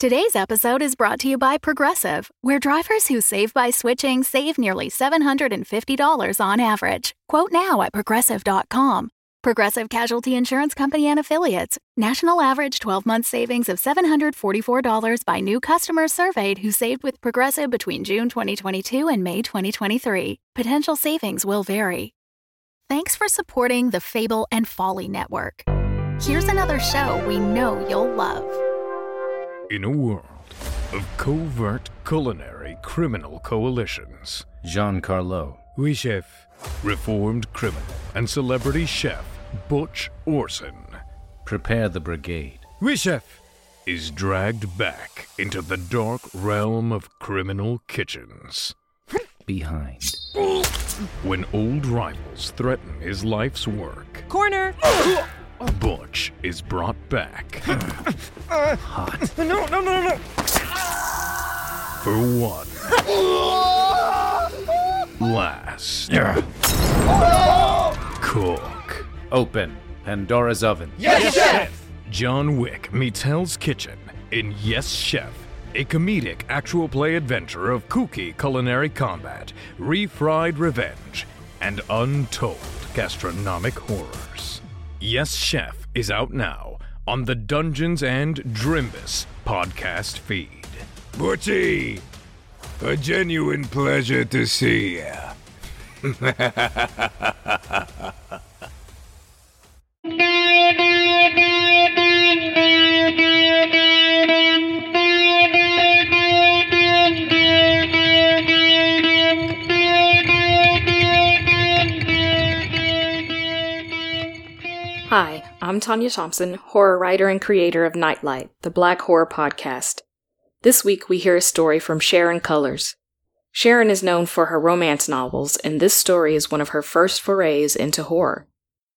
Today's episode is brought to you by Progressive, where drivers who save by switching save nearly $750 on average. Quote now at progressive.com. Progressive Casualty Insurance Company and Affiliates. National average 12 month savings of $744 by new customers surveyed who saved with Progressive between June 2022 and May 2023. Potential savings will vary. Thanks for supporting the Fable and Folly Network. Here's another show we know you'll love. In a world of covert culinary criminal coalitions, Jean-Carlo, Oui, chef. reformed criminal and celebrity chef Butch Orson prepare the brigade. Oui, chef. is dragged back into the dark realm of criminal kitchens. Behind. When old rivals threaten his life's work, Corner! Butch is brought back Hot. No, no, no, no. for one last cook. Open. Pandora's oven. Yes, Chef! John Wick meets Hell's Kitchen in Yes Chef, a comedic actual play adventure of kooky culinary combat, refried revenge, and untold gastronomic horrors. Yes Chef is out now on the Dungeons and Drimbus podcast feed. Butchie, a genuine pleasure to see you. I'm Tonia Thompson, horror writer and creator of Nightlight, the Black Horror Podcast. This week we hear a story from Sharon Cullars. Sharon is known for her romance novels, and this story is one of her first forays into horror.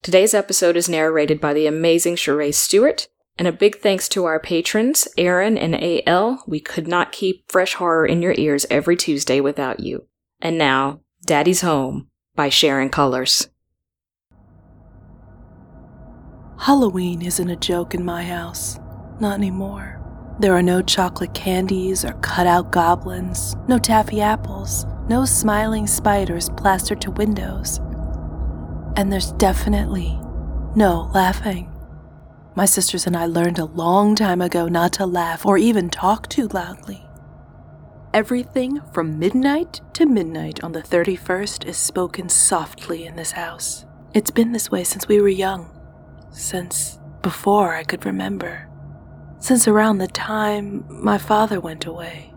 Today's episode is narrated by the amazing Cherrae Stuart, and a big thanks to our patrons, Aaron and AL. We could not keep fresh horror in your ears every Tuesday without you. And now, Daddy's Home by Sharon Cullars. Halloween isn't a joke in my house. Not anymore. There are no chocolate candies or cutout goblins, no taffy apples, no smiling spiders plastered to windows. And there's definitely no laughing. My sisters and I learned a long time ago not to laugh or even talk too loudly. Everything from midnight to midnight on the 31st is spoken softly in this house. It's been this way since we were young since before I could remember. Since around the time my father went away.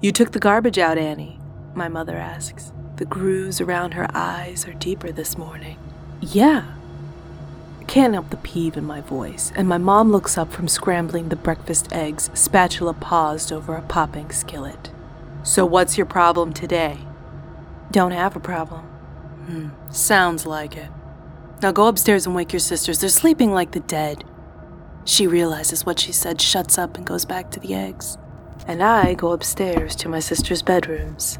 You took the garbage out, Annie? My mother asks. The grooves around her eyes are deeper this morning. Yeah. Can't help the peeve in my voice, and my mom looks up from scrambling the breakfast eggs, spatula paused over a popping skillet. So, what's your problem today? Don't have a problem. Hmm, sounds like it. Now go upstairs and wake your sisters. They're sleeping like the dead. She realizes what she said, shuts up, and goes back to the eggs. And I go upstairs to my sisters' bedrooms.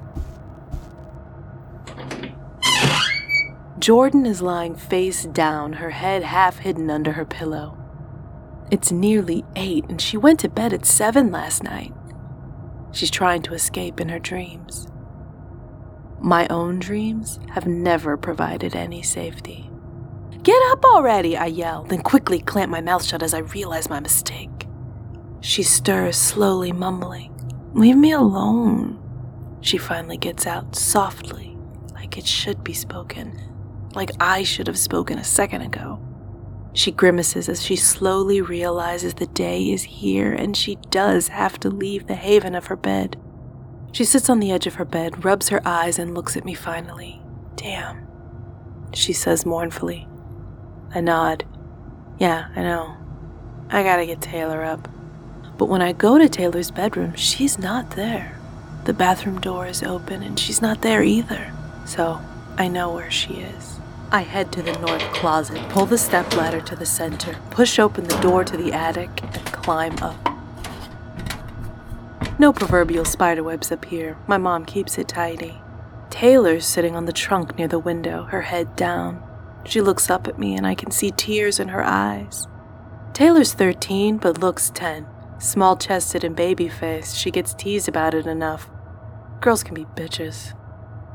Jordan is lying face down, her head half hidden under her pillow. It's nearly eight, and she went to bed at seven last night. She's trying to escape in her dreams. My own dreams have never provided any safety. Get up already, I yell, then quickly clamp my mouth shut as I realize my mistake. She stirs, slowly mumbling, Leave me alone. She finally gets out softly, like it should be spoken, like I should have spoken a second ago. She grimaces as she slowly realizes the day is here and she does have to leave the haven of her bed. She sits on the edge of her bed, rubs her eyes, and looks at me finally. Damn, she says mournfully. I nod. Yeah, I know. I gotta get Taylor up. But when I go to Taylor's bedroom, she's not there. The bathroom door is open and she's not there either. So I know where she is. I head to the north closet, pull the stepladder to the center, push open the door to the attic, and climb up. No proverbial spiderwebs up here. My mom keeps it tidy. Taylor's sitting on the trunk near the window, her head down. She looks up at me and I can see tears in her eyes. Taylor's 13 but looks 10. Small chested and baby faced, she gets teased about it enough. Girls can be bitches.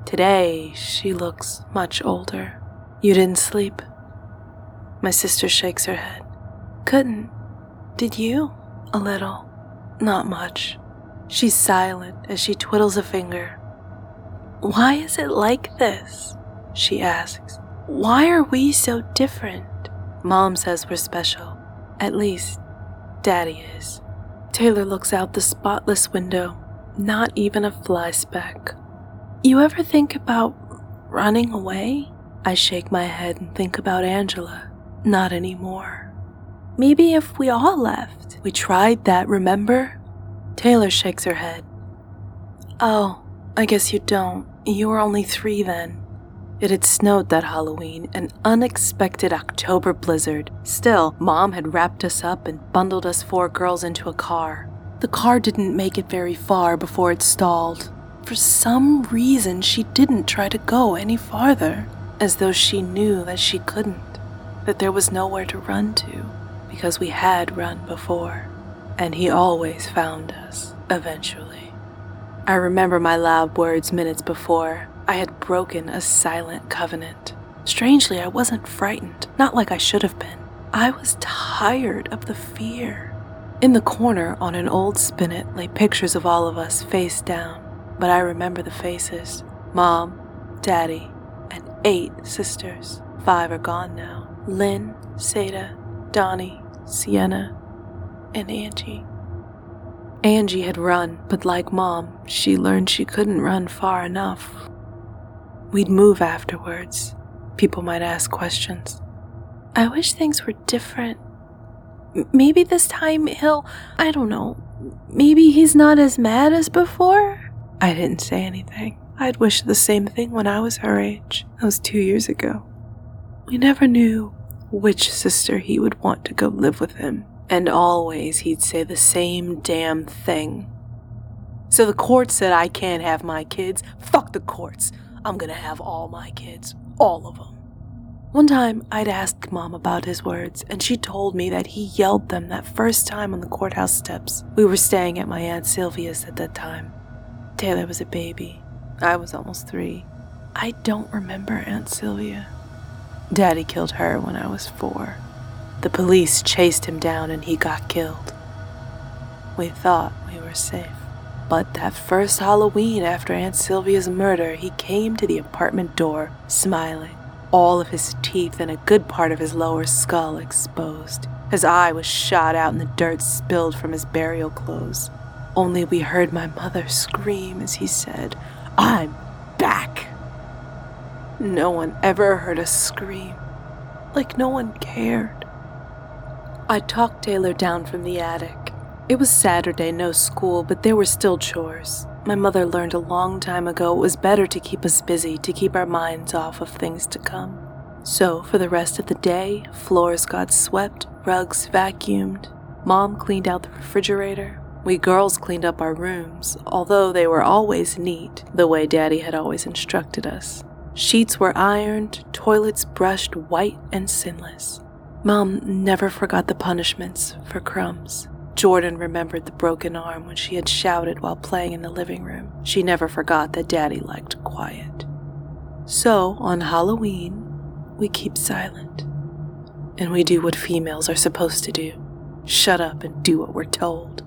Today, she looks much older. You didn't sleep? My sister shakes her head. Couldn't. Did you? A little. Not much. She's silent as she twiddles a finger. Why is it like this? She asks. Why are we so different? Mom says we're special. At least, Daddy is. Taylor looks out the spotless window. Not even a fly speck. You ever think about running away? I shake my head and think about Angela. Not anymore. Maybe if we all left. We tried that, remember? Taylor shakes her head. Oh, I guess you don't. You were only three then. It had snowed that Halloween, an unexpected October blizzard. Still, Mom had wrapped us up and bundled us four girls into a car. The car didn't make it very far before it stalled. For some reason, she didn't try to go any farther, as though she knew that she couldn't, that there was nowhere to run to, because we had run before. And he always found us, eventually. I remember my loud words minutes before. I had broken a silent covenant. Strangely, I wasn't frightened, not like I should have been. I was tired of the fear. In the corner on an old spinet lay pictures of all of us face down, but I remember the faces Mom, Daddy, and eight sisters. Five are gone now Lynn, Seda, Donnie, Sienna, and Angie. Angie had run, but like Mom, she learned she couldn't run far enough. We'd move afterwards. People might ask questions. I wish things were different. M- maybe this time he'll, I don't know, maybe he's not as mad as before? I didn't say anything. I'd wished the same thing when I was her age. That was two years ago. We never knew which sister he would want to go live with him, and always he'd say the same damn thing. So the court said I can't have my kids. Fuck the courts. I'm gonna have all my kids. All of them. One time, I'd asked Mom about his words, and she told me that he yelled them that first time on the courthouse steps. We were staying at my Aunt Sylvia's at that time. Taylor was a baby. I was almost three. I don't remember Aunt Sylvia. Daddy killed her when I was four. The police chased him down and he got killed. We thought we were safe. But that first Halloween after Aunt Sylvia's murder, he came to the apartment door, smiling, all of his teeth and a good part of his lower skull exposed. His eye was shot out and the dirt spilled from his burial clothes. Only we heard my mother scream as he said, I'm back. No one ever heard us scream, like no one cared. I talked Taylor down from the attic. It was Saturday, no school, but there were still chores. My mother learned a long time ago it was better to keep us busy to keep our minds off of things to come. So, for the rest of the day, floors got swept, rugs vacuumed, Mom cleaned out the refrigerator. We girls cleaned up our rooms, although they were always neat, the way Daddy had always instructed us. Sheets were ironed, toilets brushed white and sinless. Mom never forgot the punishments for crumbs. Jordan remembered the broken arm when she had shouted while playing in the living room. She never forgot that Daddy liked quiet. So, on Halloween, we keep silent. And we do what females are supposed to do shut up and do what we're told.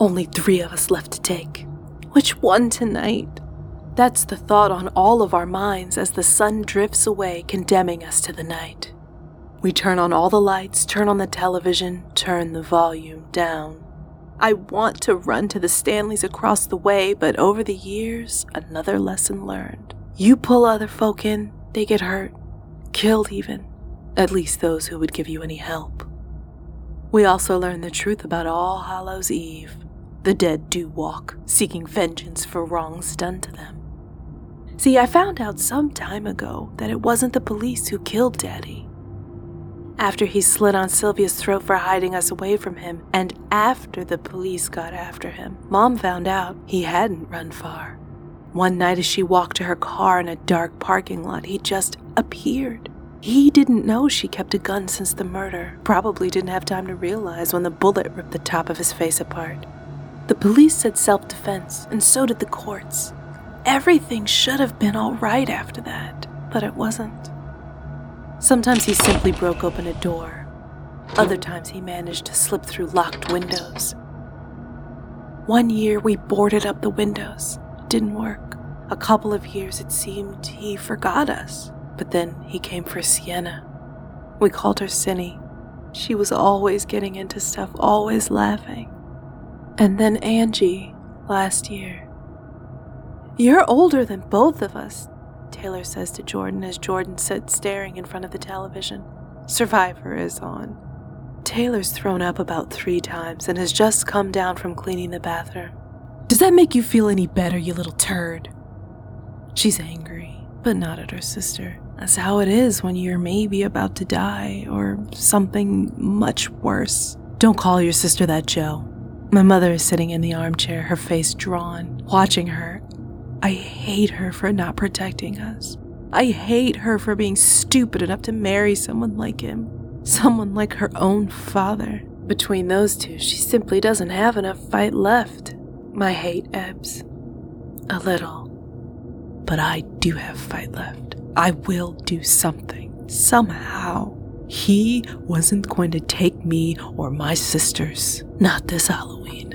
Only three of us left to take. Which one tonight? That's the thought on all of our minds as the sun drifts away, condemning us to the night. We turn on all the lights, turn on the television, turn the volume down. I want to run to the Stanleys across the way, but over the years, another lesson learned. You pull other folk in, they get hurt, killed even, at least those who would give you any help. We also learn the truth about All Hallows Eve. The dead do walk, seeking vengeance for wrongs done to them. See, I found out some time ago that it wasn't the police who killed Daddy. After he slit on Sylvia's throat for hiding us away from him, and after the police got after him, Mom found out he hadn't run far. One night, as she walked to her car in a dark parking lot, he just appeared. He didn't know she kept a gun since the murder, probably didn't have time to realize when the bullet ripped the top of his face apart. The police said self defense, and so did the courts. Everything should have been all right after that, but it wasn't. Sometimes he simply broke open a door. Other times he managed to slip through locked windows. One year we boarded up the windows. It didn't work. A couple of years it seemed he forgot us, but then he came for Sienna. We called her Cinny. She was always getting into stuff, always laughing. And then Angie, last year. You're older than both of us, Taylor says to Jordan as Jordan sits staring in front of the television. Survivor is on. Taylor's thrown up about three times and has just come down from cleaning the bathroom. Does that make you feel any better, you little turd? She's angry, but not at her sister. That's how it is when you're maybe about to die or something much worse. Don't call your sister that, Joe. My mother is sitting in the armchair, her face drawn, watching her. I hate her for not protecting us. I hate her for being stupid enough to marry someone like him. Someone like her own father. Between those two, she simply doesn't have enough fight left. My hate ebbs. A little. But I do have fight left. I will do something. Somehow. He wasn't going to take me or my sisters. Not this Halloween.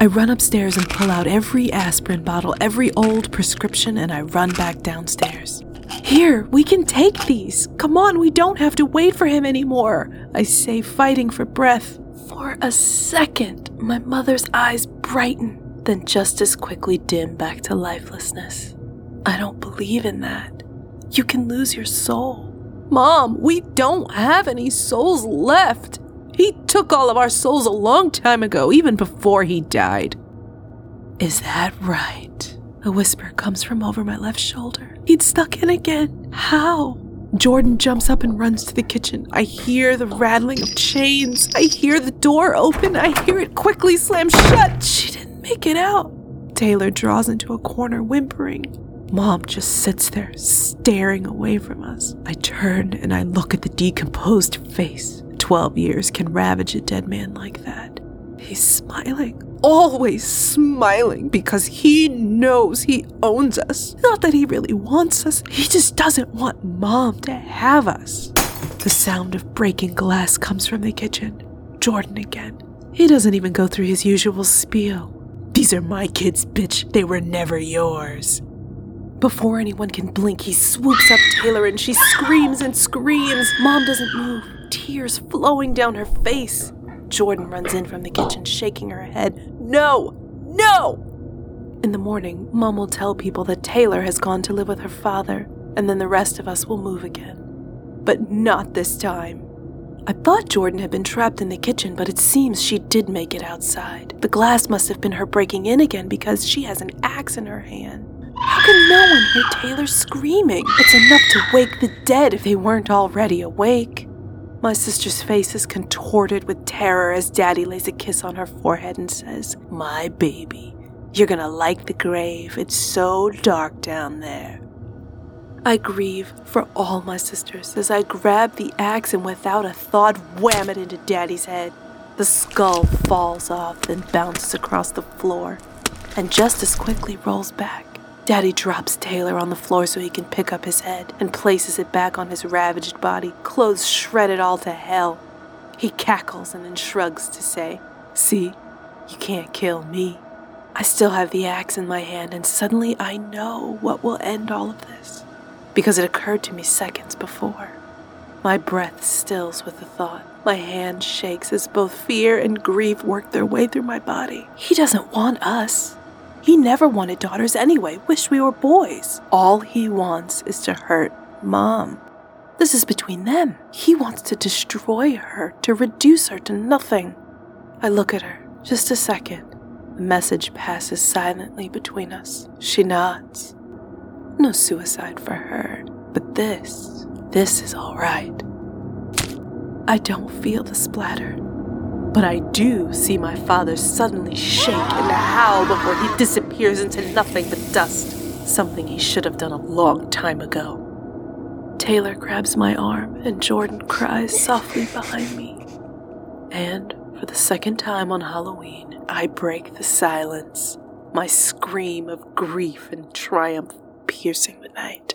I run upstairs and pull out every aspirin bottle, every old prescription, and I run back downstairs. Here, we can take these. Come on, we don't have to wait for him anymore. I say, fighting for breath. For a second, my mother's eyes brighten, then just as quickly dim back to lifelessness. I don't believe in that. You can lose your soul. Mom, we don't have any souls left. He took all of our souls a long time ago, even before he died. Is that right? A whisper comes from over my left shoulder. He'd stuck in again. How? Jordan jumps up and runs to the kitchen. I hear the rattling of chains. I hear the door open. I hear it quickly slam shut. She didn't make it out. Taylor draws into a corner, whimpering. Mom just sits there, staring away from us. I turn and I look at the decomposed face. Twelve years can ravage a dead man like that. He's smiling, always smiling because he knows he owns us. Not that he really wants us, he just doesn't want Mom to have us. The sound of breaking glass comes from the kitchen. Jordan again. He doesn't even go through his usual spiel. These are my kids, bitch. They were never yours. Before anyone can blink, he swoops up Taylor and she screams and screams. Mom doesn't move, tears flowing down her face. Jordan runs in from the kitchen, shaking her head. No! No! In the morning, Mom will tell people that Taylor has gone to live with her father, and then the rest of us will move again. But not this time. I thought Jordan had been trapped in the kitchen, but it seems she did make it outside. The glass must have been her breaking in again because she has an axe in her hand. How can no one hear Taylor screaming? It's enough to wake the dead if they weren't already awake. My sister's face is contorted with terror as Daddy lays a kiss on her forehead and says, My baby, you're gonna like the grave. It's so dark down there. I grieve for all my sisters as I grab the axe and without a thought wham it into Daddy's head. The skull falls off, and bounces across the floor, and just as quickly rolls back. Daddy drops Taylor on the floor so he can pick up his head and places it back on his ravaged body, clothes shredded all to hell. He cackles and then shrugs to say, See, you can't kill me. I still have the axe in my hand, and suddenly I know what will end all of this. Because it occurred to me seconds before. My breath stills with the thought. My hand shakes as both fear and grief work their way through my body. He doesn't want us. He never wanted daughters anyway, wished we were boys. All he wants is to hurt Mom. This is between them. He wants to destroy her, to reduce her to nothing. I look at her, just a second. The message passes silently between us. She nods. No suicide for her, but this, this is all right. I don't feel the splatter, but I do see my father suddenly shake and howl before he disappears into nothing but dust, something he should have done a long time ago. Taylor grabs my arm and Jordan cries softly behind me. And for the second time on Halloween, I break the silence, my scream of grief and triumph piercing the night.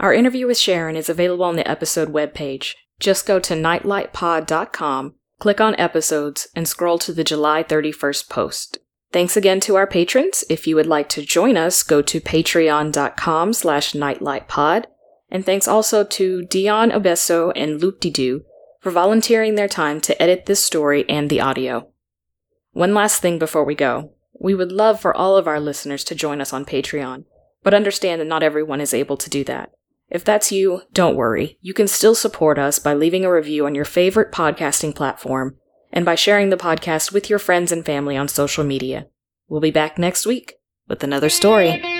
Our interview with Sharon is available on the episode webpage. Just go to nightlightpod.com, click on episodes, and scroll to the July 31st post. Thanks again to our patrons. If you would like to join us, go to patreon.com slash nightlightpod. And thanks also to Dionne Obeso and Loopdedoo for volunteering their time to edit this story and the audio. One last thing before we go. We would love for all of our listeners to join us on Patreon, but understand that not everyone is able to do that. If that's you, don't worry. You can still support us by leaving a review on your favorite podcasting platform and by sharing the podcast with your friends and family on social media. We'll be back next week with another story.